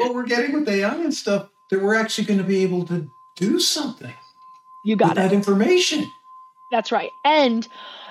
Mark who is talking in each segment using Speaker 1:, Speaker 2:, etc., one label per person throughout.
Speaker 1: what we're getting with AI and stuff, that we're actually going to be able to do something.
Speaker 2: You got.
Speaker 1: That information.
Speaker 2: That's right. And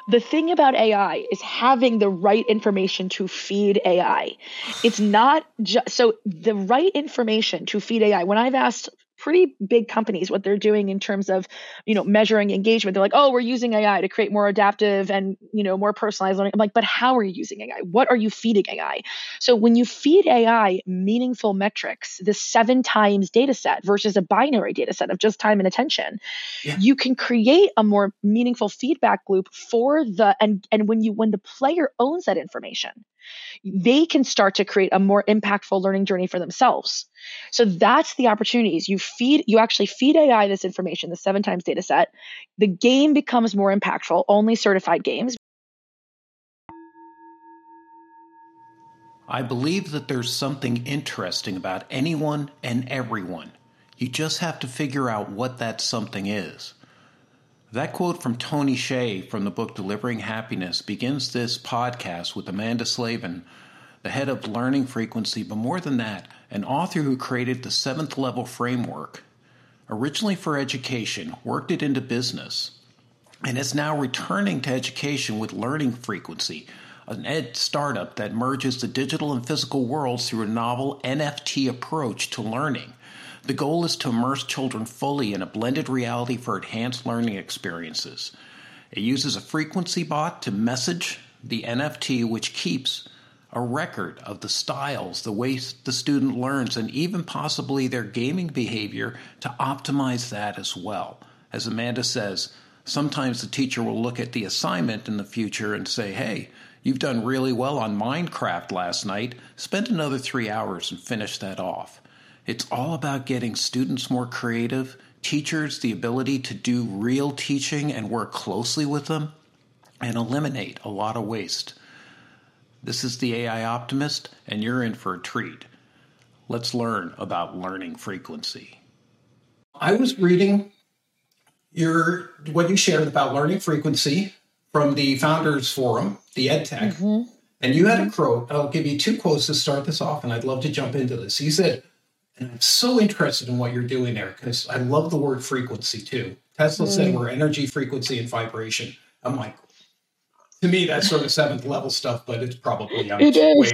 Speaker 2: the thing about AI is having the right information to feed AI. It's not just so the right information to feed AI. When I've asked pretty big companies what they're doing in terms of you know measuring engagement. They're like oh we're using ai to create more adaptive and you know more personalized learning. I'm like but how are you using ai what are you feeding ai so when you feed ai meaningful metrics the seven times data set versus a binary data set of just time and attention yeah. you can create a more meaningful feedback loop for the and and when you when the player owns that information they can start to create a more impactful learning journey for themselves. So that's the opportunities. You feed, you actually feed AI this information, the seven times data set. The game becomes more impactful, only certified games.
Speaker 3: I believe that there's something interesting about anyone and everyone. You just have to figure out what that something is. That quote from Tony Hsieh from the book Delivering Happiness begins this podcast with Amanda Slavin, the head of Learning Frequency, but more than that, an author who created the seventh level framework, originally for education, worked it into business, and is now returning to education with Learning Frequency, an ed startup that merges the digital and physical worlds through a novel NFT approach to learning. The goal is to immerse children fully in a blended reality for enhanced learning experiences. It uses a frequency bot to message the NFT, which keeps a record of the styles, the way the student learns, and even possibly their gaming behavior to optimize that as well. As Amanda says, sometimes the teacher will look at the assignment in the future and say, hey, you've done really well on Minecraft last night. Spend another three hours and finish that off. It's all about getting students more creative, teachers the ability to do real teaching and work closely with them, and eliminate a lot of waste. This is the AI Optimist, and you're in for a treat. Let's learn about learning frequency.
Speaker 1: I was reading your what you shared about learning frequency from the Founders Forum, the EdTech, mm-hmm. and you had a quote. I'll give you two quotes to start this off, and I'd love to jump into this. You said, and I'm so interested in what you're doing there because I love the word frequency too. Tesla mm. said we're energy, frequency, and vibration. I'm like, to me, that's sort of seventh level stuff, but it's probably I'm it way,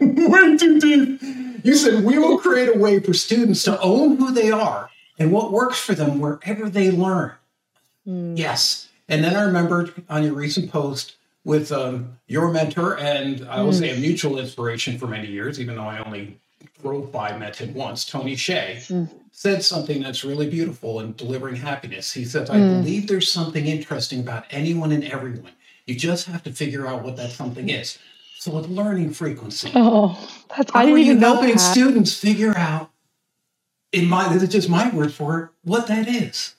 Speaker 1: way too deep. You said we will create a way for students to own who they are and what works for them wherever they learn. Mm. Yes. And then I remembered on your recent post with um, your mentor and I will mm. say a mutual inspiration for many years, even though I only drove by, met him once, Tony Hsieh, mm. said something that's really beautiful in delivering happiness. He said, I mm. believe there's something interesting about anyone and everyone. You just have to figure out what that something is. So with learning frequency,
Speaker 2: oh, that's
Speaker 1: how I didn't are you helping students figure out? In my, this is just my word for it, what that is.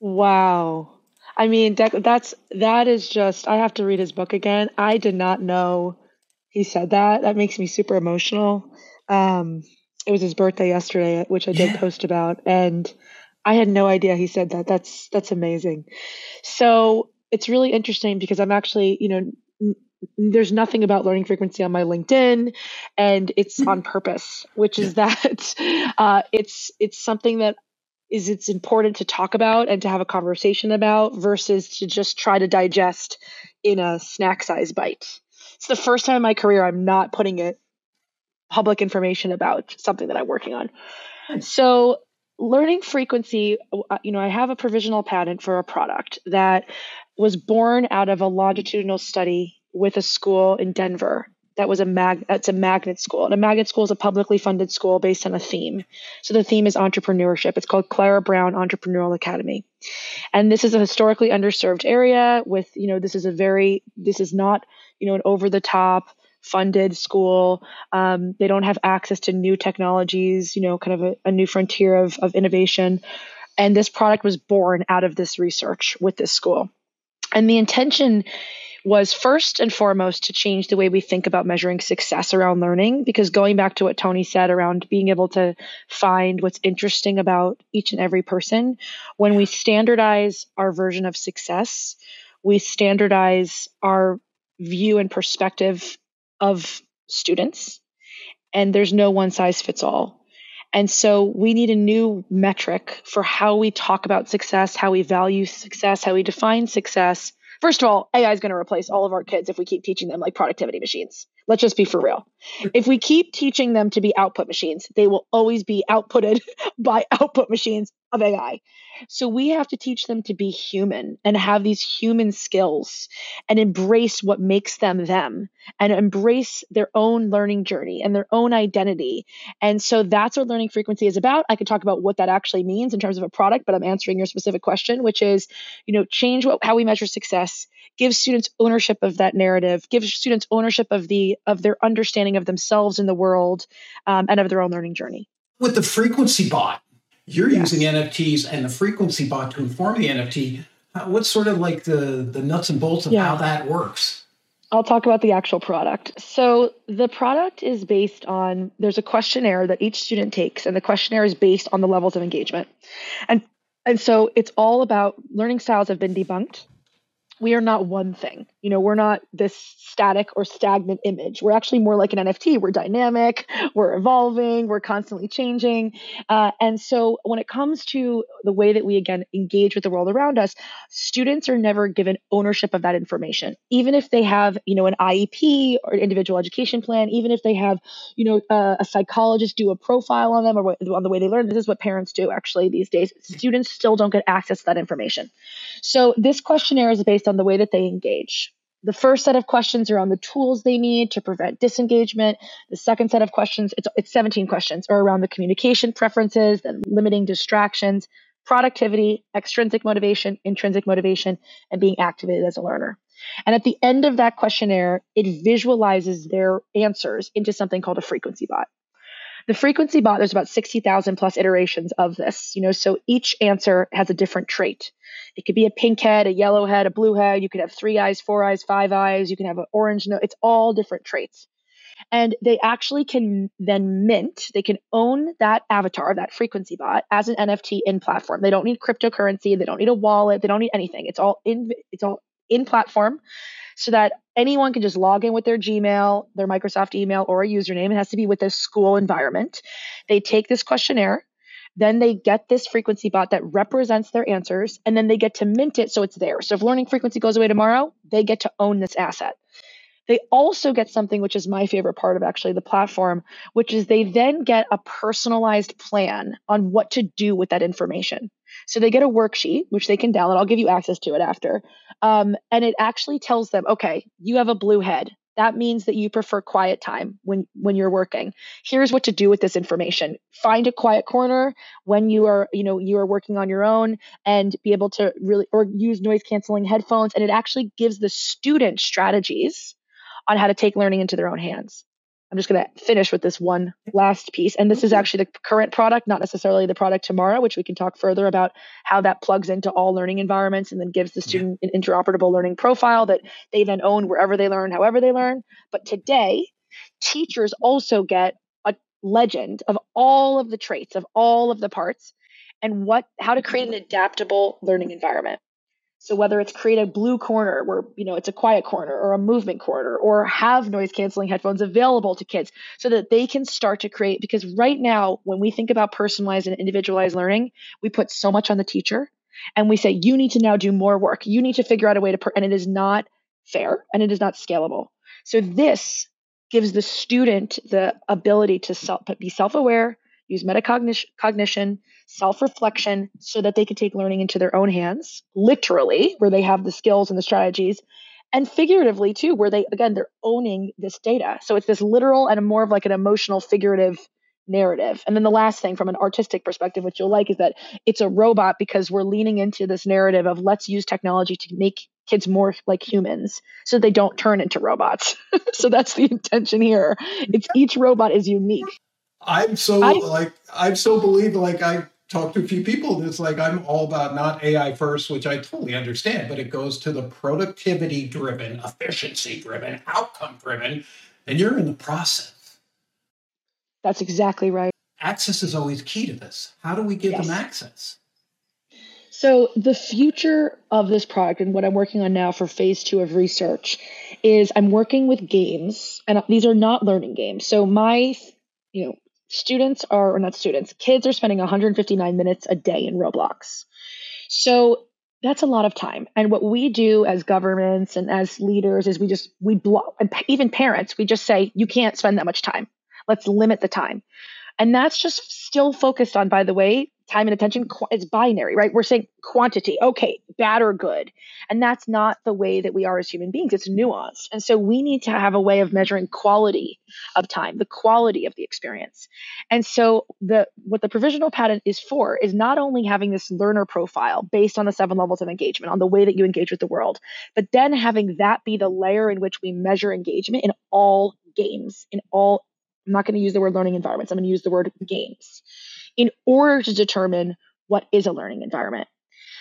Speaker 2: Wow. I mean, that's that is just. I have to read his book again. I did not know he said that. That makes me super emotional. Um, it was his birthday yesterday, which I did yeah. post about, and I had no idea he said that. That's that's amazing. So it's really interesting because I'm actually, you know, n- there's nothing about learning frequency on my LinkedIn, and it's on purpose, which is that uh, it's it's something that is it's important to talk about and to have a conversation about versus to just try to digest in a snack size bite. It's the first time in my career I'm not putting it public information about something that I'm working on. So, learning frequency, uh, you know, I have a provisional patent for a product that was born out of a longitudinal study with a school in Denver that was a mag it's a magnet school. And a magnet school is a publicly funded school based on a theme. So the theme is entrepreneurship. It's called clara brown entrepreneurial academy. And this is a historically underserved area with you know this is a very this is not you know an over the top funded school. Um, they don't have access to new technologies, you know, kind of a, a new frontier of, of innovation. And this product was born out of this research with this school. And the intention was first and foremost to change the way we think about measuring success around learning. Because going back to what Tony said around being able to find what's interesting about each and every person, when we standardize our version of success, we standardize our view and perspective of students and there's no one size fits all. And so we need a new metric for how we talk about success, how we value success, how we define success. First of all, AI is going to replace all of our kids if we keep teaching them like productivity machines. Let's just be for real. If we keep teaching them to be output machines, they will always be outputted by output machines of AI. So we have to teach them to be human and have these human skills and embrace what makes them them and embrace their own learning journey and their own identity. And so that's what learning frequency is about. I could talk about what that actually means in terms of a product, but I'm answering your specific question, which is, you know, change what, how we measure success, give students ownership of that narrative, give students ownership of the of their understanding of themselves in the world um, and of their own learning journey.
Speaker 1: With the frequency bot, you're yes. using NFTs and the frequency bot to inform the NFT. What's sort of like the the nuts and bolts of yeah. how that works?
Speaker 2: I'll talk about the actual product. So, the product is based on there's a questionnaire that each student takes, and the questionnaire is based on the levels of engagement. And and so it's all about learning styles have been debunked we are not one thing. You know, we're not this static or stagnant image. We're actually more like an NFT. We're dynamic, we're evolving, we're constantly changing. Uh, and so when it comes to the way that we, again, engage with the world around us, students are never given ownership of that information. Even if they have, you know, an IEP or an individual education plan, even if they have, you know, a psychologist do a profile on them or on the way they learn, this is what parents do actually these days. Students still don't get access to that information. So this questionnaire is based on the way that they engage. The first set of questions are on the tools they need to prevent disengagement. The second set of questions, it's, it's 17 questions, are around the communication preferences limiting distractions, productivity, extrinsic motivation, intrinsic motivation, and being activated as a learner. And at the end of that questionnaire, it visualizes their answers into something called a frequency bot. The frequency bot, there's about 60,000 plus iterations of this, you know, so each answer has a different trait. It could be a pink head, a yellow head, a blue head. You could have three eyes, four eyes, five eyes. You can have an orange nose. It's all different traits. And they actually can then mint, they can own that avatar, that frequency bot as an NFT in platform. They don't need cryptocurrency, they don't need a wallet, they don't need anything. It's all in it's all in platform so that anyone can just log in with their Gmail, their Microsoft email, or a username. It has to be with a school environment. They take this questionnaire. Then they get this frequency bot that represents their answers, and then they get to mint it so it's there. So if learning frequency goes away tomorrow, they get to own this asset. They also get something which is my favorite part of actually the platform, which is they then get a personalized plan on what to do with that information. So they get a worksheet, which they can download. I'll give you access to it after. Um, and it actually tells them, okay, you have a blue head. That means that you prefer quiet time when when you're working. Here's what to do with this information. Find a quiet corner when you are, you know, you are working on your own and be able to really or use noise canceling headphones and it actually gives the student strategies on how to take learning into their own hands. I'm just going to finish with this one last piece. And this is actually the current product, not necessarily the product tomorrow, which we can talk further about how that plugs into all learning environments and then gives the student an interoperable learning profile that they then own wherever they learn, however they learn. But today, teachers also get a legend of all of the traits, of all of the parts, and what how to create an adaptable learning environment. So whether it's create a blue corner where, you know, it's a quiet corner or a movement corner or have noise canceling headphones available to kids so that they can start to create because right now when we think about personalized and individualized learning, we put so much on the teacher and we say you need to now do more work. You need to figure out a way to per-, and it is not fair and it is not scalable. So this gives the student the ability to self, be self-aware, use metacognition, self reflection, so that they can take learning into their own hands, literally, where they have the skills and the strategies, and figuratively, too, where they, again, they're owning this data. So it's this literal and more of like an emotional, figurative narrative. And then the last thing from an artistic perspective, which you'll like, is that it's a robot because we're leaning into this narrative of let's use technology to make kids more like humans so they don't turn into robots. so that's the intention here. It's each robot is unique.
Speaker 1: I'm so I, like I'm so believe like I talked to a few people and it's like I'm all about not AI first, which I totally understand, but it goes to the productivity driven, efficiency driven, outcome driven, and you're in the process.
Speaker 2: That's exactly right.
Speaker 1: Access is always key to this. How do we give yes. them access?
Speaker 2: So, the future of this product and what I'm working on now for phase two of research is I'm working with games, and these are not learning games. So, my you know, students are, or not students, kids are spending 159 minutes a day in Roblox. So that's a lot of time. And what we do as governments and as leaders is we just, we block, and even parents, we just say, you can't spend that much time. Let's limit the time. And that's just still focused on, by the way, time and attention is binary, right? We're saying quantity, okay, bad or good. And that's not the way that we are as human beings. It's nuanced. And so we need to have a way of measuring quality of time, the quality of the experience. And so the what the provisional patent is for is not only having this learner profile based on the seven levels of engagement, on the way that you engage with the world, but then having that be the layer in which we measure engagement in all games, in all I'm not going to use the word learning environments. I'm going to use the word games in order to determine what is a learning environment.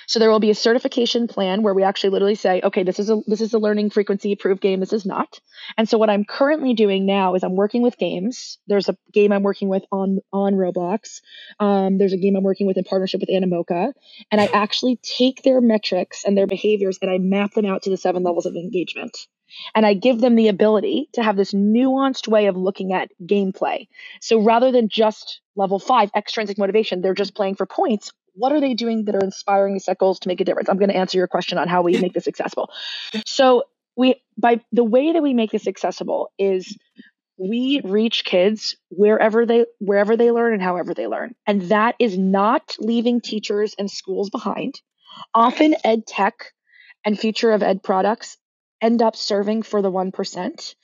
Speaker 2: So there will be a certification plan where we actually literally say, okay, this is a this is a learning frequency approved game. This is not. And so what I'm currently doing now is I'm working with games. There's a game I'm working with on on Roblox. Um, there's a game I'm working with in partnership with Animoca, and I actually take their metrics and their behaviors and I map them out to the seven levels of engagement. And I give them the ability to have this nuanced way of looking at gameplay. So rather than just level five, extrinsic motivation, they're just playing for points. What are they doing that are inspiring the set goals to make a difference? I'm going to answer your question on how we make this accessible. So we by the way that we make this accessible is we reach kids wherever they wherever they learn and however they learn and that is not leaving teachers and schools behind often ed tech and future of ed products end up serving for the 1%,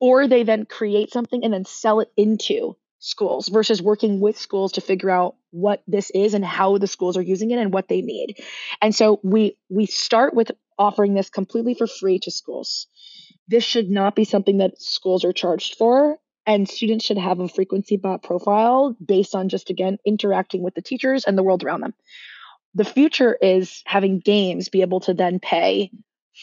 Speaker 2: or they then create something and then sell it into schools versus working with schools to figure out what this is and how the schools are using it and what they need. And so we we start with offering this completely for free to schools. This should not be something that schools are charged for and students should have a frequency bot profile based on just again interacting with the teachers and the world around them. The future is having games be able to then pay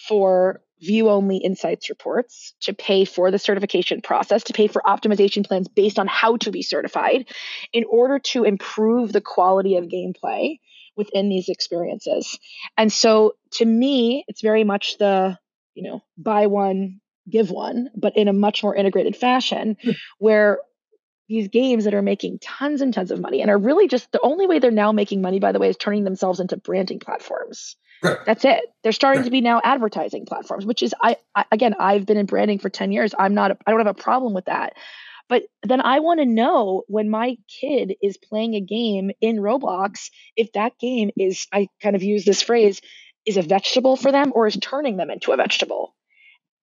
Speaker 2: for view only insights reports, to pay for the certification process, to pay for optimization plans based on how to be certified in order to improve the quality of gameplay within these experiences. And so to me, it's very much the, you know, buy one, give one, but in a much more integrated fashion hmm. where these games that are making tons and tons of money and are really just the only way they're now making money, by the way, is turning themselves into branding platforms. Right. That's it. They're starting right. to be now advertising platforms, which is I, I again I've been in branding for 10 years. I'm not I don't have a problem with that. But then I want to know when my kid is playing a game in Roblox if that game is I kind of use this phrase is a vegetable for them or is turning them into a vegetable.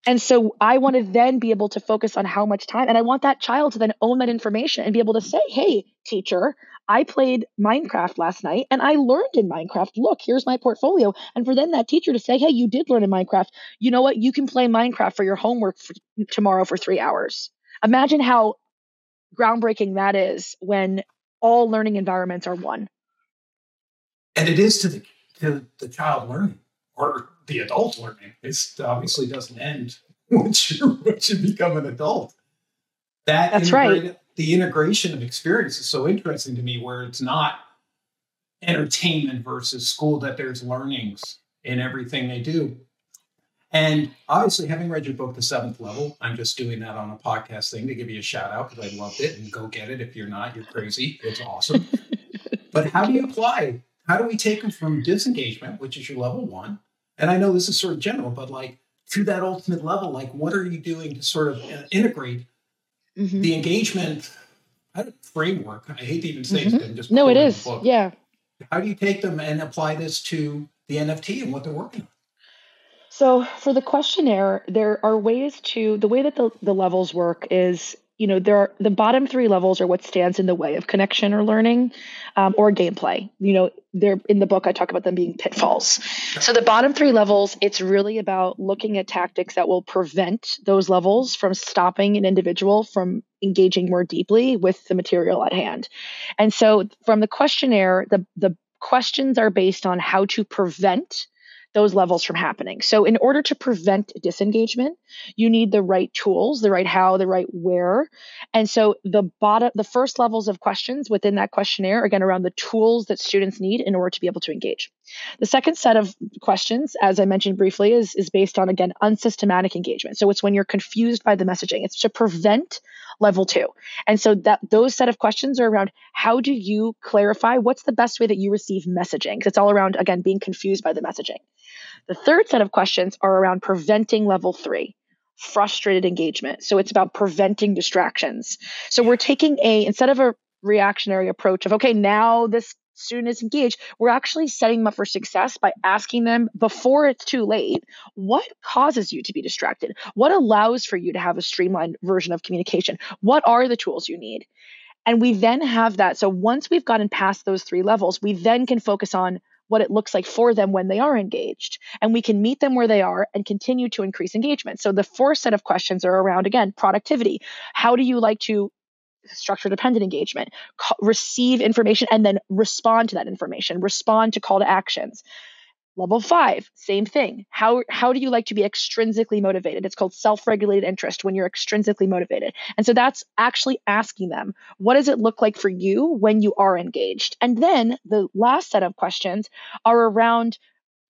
Speaker 2: And so I want to then be able to focus on how much time, and I want that child to then own that information and be able to say, hey, teacher, I played Minecraft last night and I learned in Minecraft. Look, here's my portfolio. And for then that teacher to say, hey, you did learn in Minecraft. You know what? You can play Minecraft for your homework for tomorrow for three hours. Imagine how groundbreaking that is when all learning environments are one.
Speaker 1: And it is to the, to the child learning or the adult learning. It obviously doesn't end once you once you become an adult. That
Speaker 2: That's right.
Speaker 1: The integration of experience is so interesting to me, where it's not entertainment versus school; that there's learnings in everything they do. And obviously, having read your book, The Seventh Level, I'm just doing that on a podcast thing to give you a shout out because I loved it and go get it. If you're not, you're crazy. It's awesome. but how do you apply? How do we take them from disengagement, which is your level one, and I know this is sort of general, but like to that ultimate level, like what are you doing to sort of uh, integrate mm-hmm. the engagement framework? I hate to even say mm-hmm. it.
Speaker 2: Just no, it is. Yeah.
Speaker 1: How do you take them and apply this to the NFT and what they're working on?
Speaker 2: So for the questionnaire, there are ways to the way that the, the levels work is you know there are the bottom three levels are what stands in the way of connection or learning um, or gameplay. You know they're in the book i talk about them being pitfalls. So the bottom three levels it's really about looking at tactics that will prevent those levels from stopping an individual from engaging more deeply with the material at hand. And so from the questionnaire the the questions are based on how to prevent those levels from happening. So, in order to prevent disengagement, you need the right tools, the right how, the right where. And so, the bottom, the first levels of questions within that questionnaire, again, around the tools that students need in order to be able to engage. The second set of questions, as I mentioned briefly, is, is based on, again, unsystematic engagement. So it's when you're confused by the messaging. It's to prevent level two. And so that those set of questions are around how do you clarify what's the best way that you receive messaging? Because it's all around, again, being confused by the messaging. The third set of questions are around preventing level three frustrated engagement. So it's about preventing distractions. So we're taking a, instead of a reactionary approach of, okay, now this student is engaged, we're actually setting them up for success by asking them before it's too late, what causes you to be distracted? What allows for you to have a streamlined version of communication? What are the tools you need? And we then have that. So once we've gotten past those three levels, we then can focus on what it looks like for them when they are engaged. And we can meet them where they are and continue to increase engagement. So the fourth set of questions are around, again, productivity. How do you like to structure dependent engagement, receive information and then respond to that information, respond to call to actions. Level five, same thing. How, how do you like to be extrinsically motivated? It's called self regulated interest when you're extrinsically motivated. And so that's actually asking them, what does it look like for you when you are engaged? And then the last set of questions are around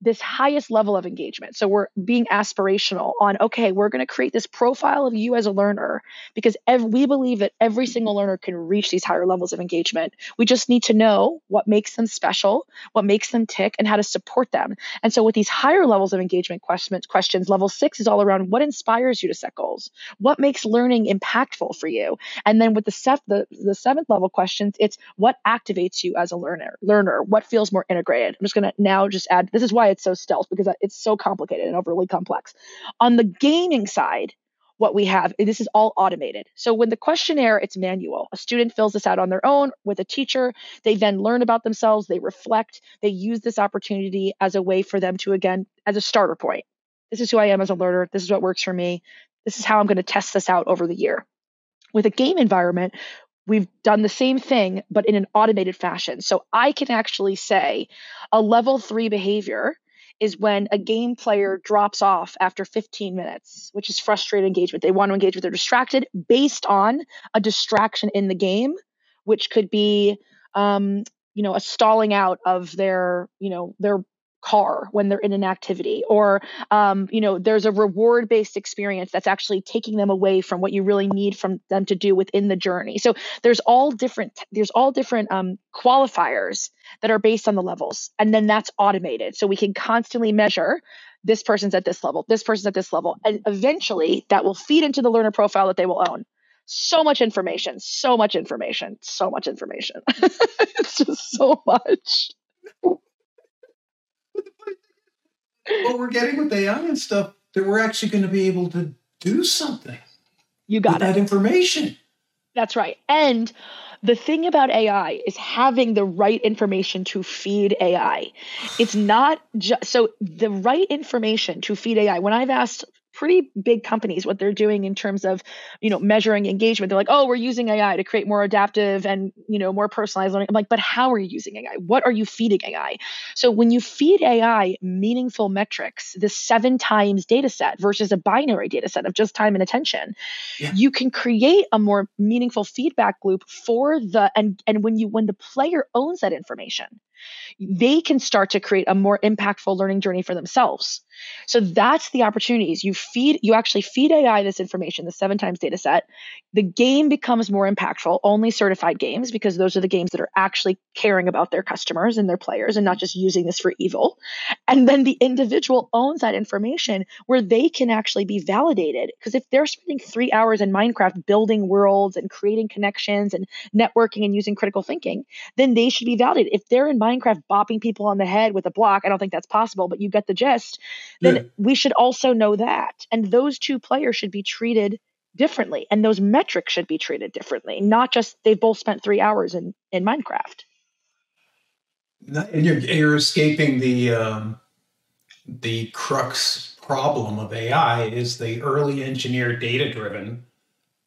Speaker 2: this highest level of engagement. So we're being aspirational on, okay, we're going to create this profile of you as a learner because ev- we believe that every single learner can reach these higher levels of engagement. We just need to know what makes them special, what makes them tick, and how to support them. And so with these higher levels of engagement questions, questions level six is all around what inspires you to set goals, what makes learning impactful for you. And then with the, the, the seventh level questions, it's what activates you as a learner, learner, what feels more integrated. I'm just going to now just add, this is why it's so stealth because it's so complicated and overly complex. On the gaming side, what we have, this is all automated. So when the questionnaire, it's manual. A student fills this out on their own with a teacher. They then learn about themselves, they reflect, they use this opportunity as a way for them to, again, as a starter point. This is who I am as a learner. This is what works for me. This is how I'm going to test this out over the year. With a game environment, we've done the same thing, but in an automated fashion. So I can actually say a level three behavior is when a game player drops off after 15 minutes, which is frustrated engagement. They want to engage, but they're distracted based on a distraction in the game, which could be, um, you know, a stalling out of their, you know, their car when they're in an activity or um, you know there's a reward based experience that's actually taking them away from what you really need from them to do within the journey. So there's all different there's all different um, qualifiers that are based on the levels and then that's automated. So we can constantly measure this person's at this level this person's at this level and eventually that will feed into the learner profile that they will own. So much information so much information so much information. It's just so much
Speaker 1: what we're getting with AI and stuff, that we're actually going to be able to do something.
Speaker 2: You got
Speaker 1: that information.
Speaker 2: That's right. And the thing about AI is having the right information to feed AI. It's not just so the right information to feed AI. When I've asked pretty big companies what they're doing in terms of you know measuring engagement. They're like oh we're using ai to create more adaptive and you know more personalized learning. I'm like but how are you using ai what are you feeding ai so when you feed ai meaningful metrics the seven times data set versus a binary data set of just time and attention yeah. you can create a more meaningful feedback loop for the and and when you when the player owns that information they can start to create a more impactful learning journey for themselves. So that's the opportunities. You feed, you actually feed AI this information, the seven times data set. The game becomes more impactful, only certified games, because those are the games that are actually caring about their customers and their players and not just using this for evil. And then the individual owns that information where they can actually be validated. Because if they're spending three hours in Minecraft building worlds and creating connections and networking and using critical thinking, then they should be validated. If they're in Minecraft, Minecraft bopping people on the head with a block. I don't think that's possible, but you get the gist. Then yeah. we should also know that. And those two players should be treated differently. And those metrics should be treated differently, not just they've both spent three hours in, in Minecraft.
Speaker 1: And you're, you're escaping the um, the crux problem of AI is the early engineer data driven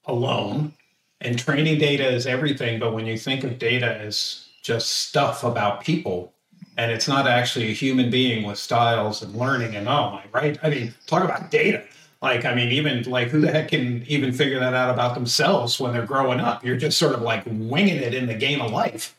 Speaker 1: alone. And training data is everything, but when you think of data as just stuff about people. And it's not actually a human being with styles and learning and oh my right? I mean talk about data. Like i mean even like who the heck can even figure that out about themselves when they're growing up? You're just sort of like winging it in the game of life